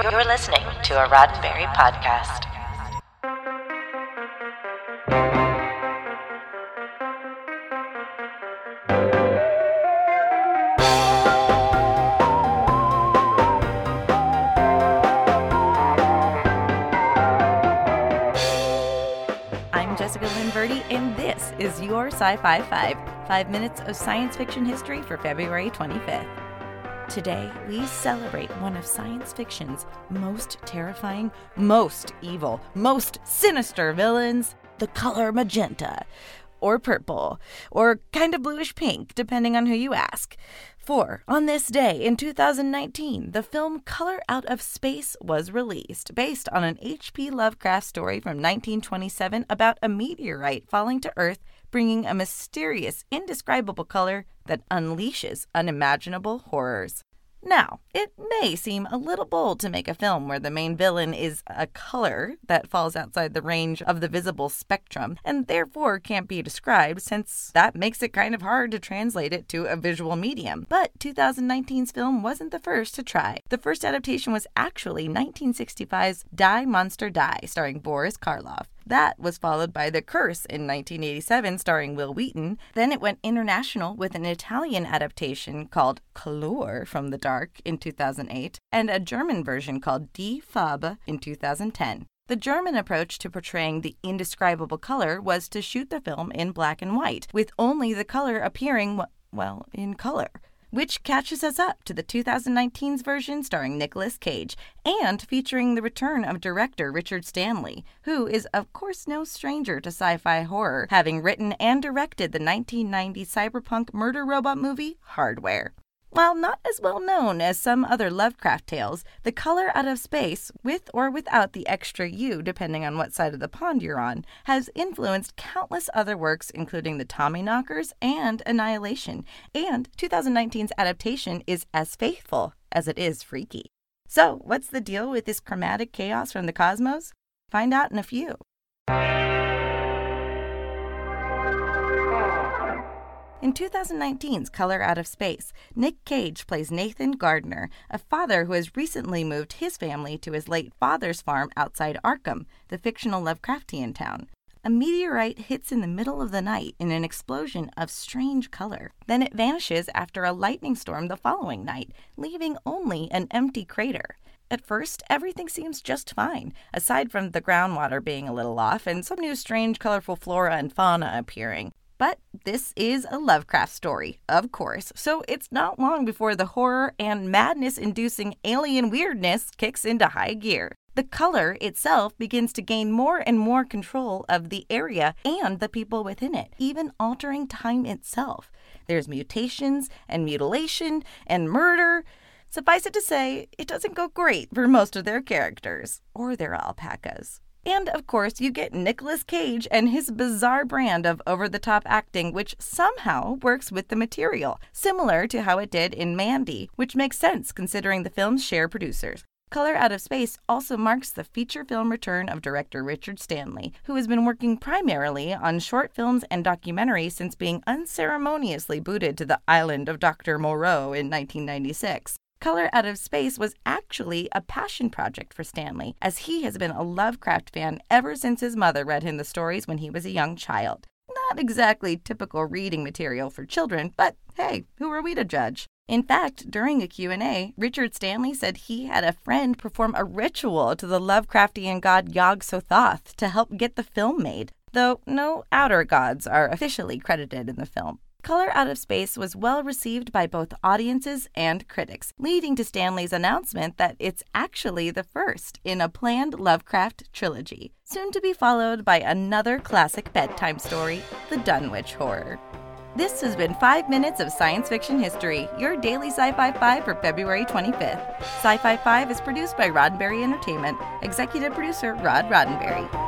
You're listening to a Roddenberry podcast. I'm Jessica Lynn and this is your Sci Fi 5 five minutes of science fiction history for February 25th. Today, we celebrate one of science fiction's most terrifying, most evil, most sinister villains the color magenta, or purple, or kind of bluish pink, depending on who you ask. For on this day in 2019, the film Color Out of Space was released, based on an H.P. Lovecraft story from 1927 about a meteorite falling to Earth, bringing a mysterious, indescribable color that unleashes unimaginable horrors. Now, it may seem a little bold to make a film where the main villain is a color that falls outside the range of the visible spectrum and therefore can't be described, since that makes it kind of hard to translate it to a visual medium. But 2019's film wasn't the first to try. The first adaptation was actually 1965's Die Monster Die, starring Boris Karloff. That was followed by The Curse in 1987, starring Wil Wheaton. Then it went international with an Italian adaptation called Color from the Dark in 2008, and a German version called Die Farbe in 2010. The German approach to portraying the indescribable color was to shoot the film in black and white, with only the color appearing, well, in color which catches us up to the 2019's version starring Nicolas Cage and featuring the return of director Richard Stanley, who is, of course, no stranger to sci fi horror, having written and directed the 1990 cyberpunk murder robot movie Hardware. While not as well known as some other Lovecraft tales, The Color Out of Space, with or without the extra U depending on what side of the pond you're on, has influenced countless other works including The Tommyknockers and Annihilation, and 2019's adaptation is as faithful as it is freaky. So, what's the deal with this chromatic chaos from the cosmos? Find out in a few. In 2019's Color Out of Space, Nick Cage plays Nathan Gardner, a father who has recently moved his family to his late father's farm outside Arkham, the fictional Lovecraftian town. A meteorite hits in the middle of the night in an explosion of strange color. Then it vanishes after a lightning storm the following night, leaving only an empty crater. At first, everything seems just fine, aside from the groundwater being a little off and some new strange, colorful flora and fauna appearing. But this is a Lovecraft story, of course, so it's not long before the horror and madness inducing alien weirdness kicks into high gear. The color itself begins to gain more and more control of the area and the people within it, even altering time itself. There's mutations and mutilation and murder. Suffice it to say, it doesn't go great for most of their characters or their alpacas. And of course, you get Nicolas Cage and his bizarre brand of over the top acting, which somehow works with the material, similar to how it did in Mandy, which makes sense considering the film's share producers. Color Out of Space also marks the feature film return of director Richard Stanley, who has been working primarily on short films and documentaries since being unceremoniously booted to the island of Dr. Moreau in 1996. Color Out of Space was actually a passion project for Stanley, as he has been a Lovecraft fan ever since his mother read him the stories when he was a young child. Not exactly typical reading material for children, but hey, who are we to judge? In fact, during a Q&A, Richard Stanley said he had a friend perform a ritual to the Lovecraftian god Yog-Sothoth to help get the film made, though no outer gods are officially credited in the film. Color Out of Space was well received by both audiences and critics, leading to Stanley's announcement that it's actually the first in a planned Lovecraft trilogy, soon to be followed by another classic bedtime story, The Dunwich Horror. This has been 5 Minutes of Science Fiction History, your daily Sci Fi 5 for February 25th. Sci Fi 5 is produced by Roddenberry Entertainment, executive producer Rod Roddenberry.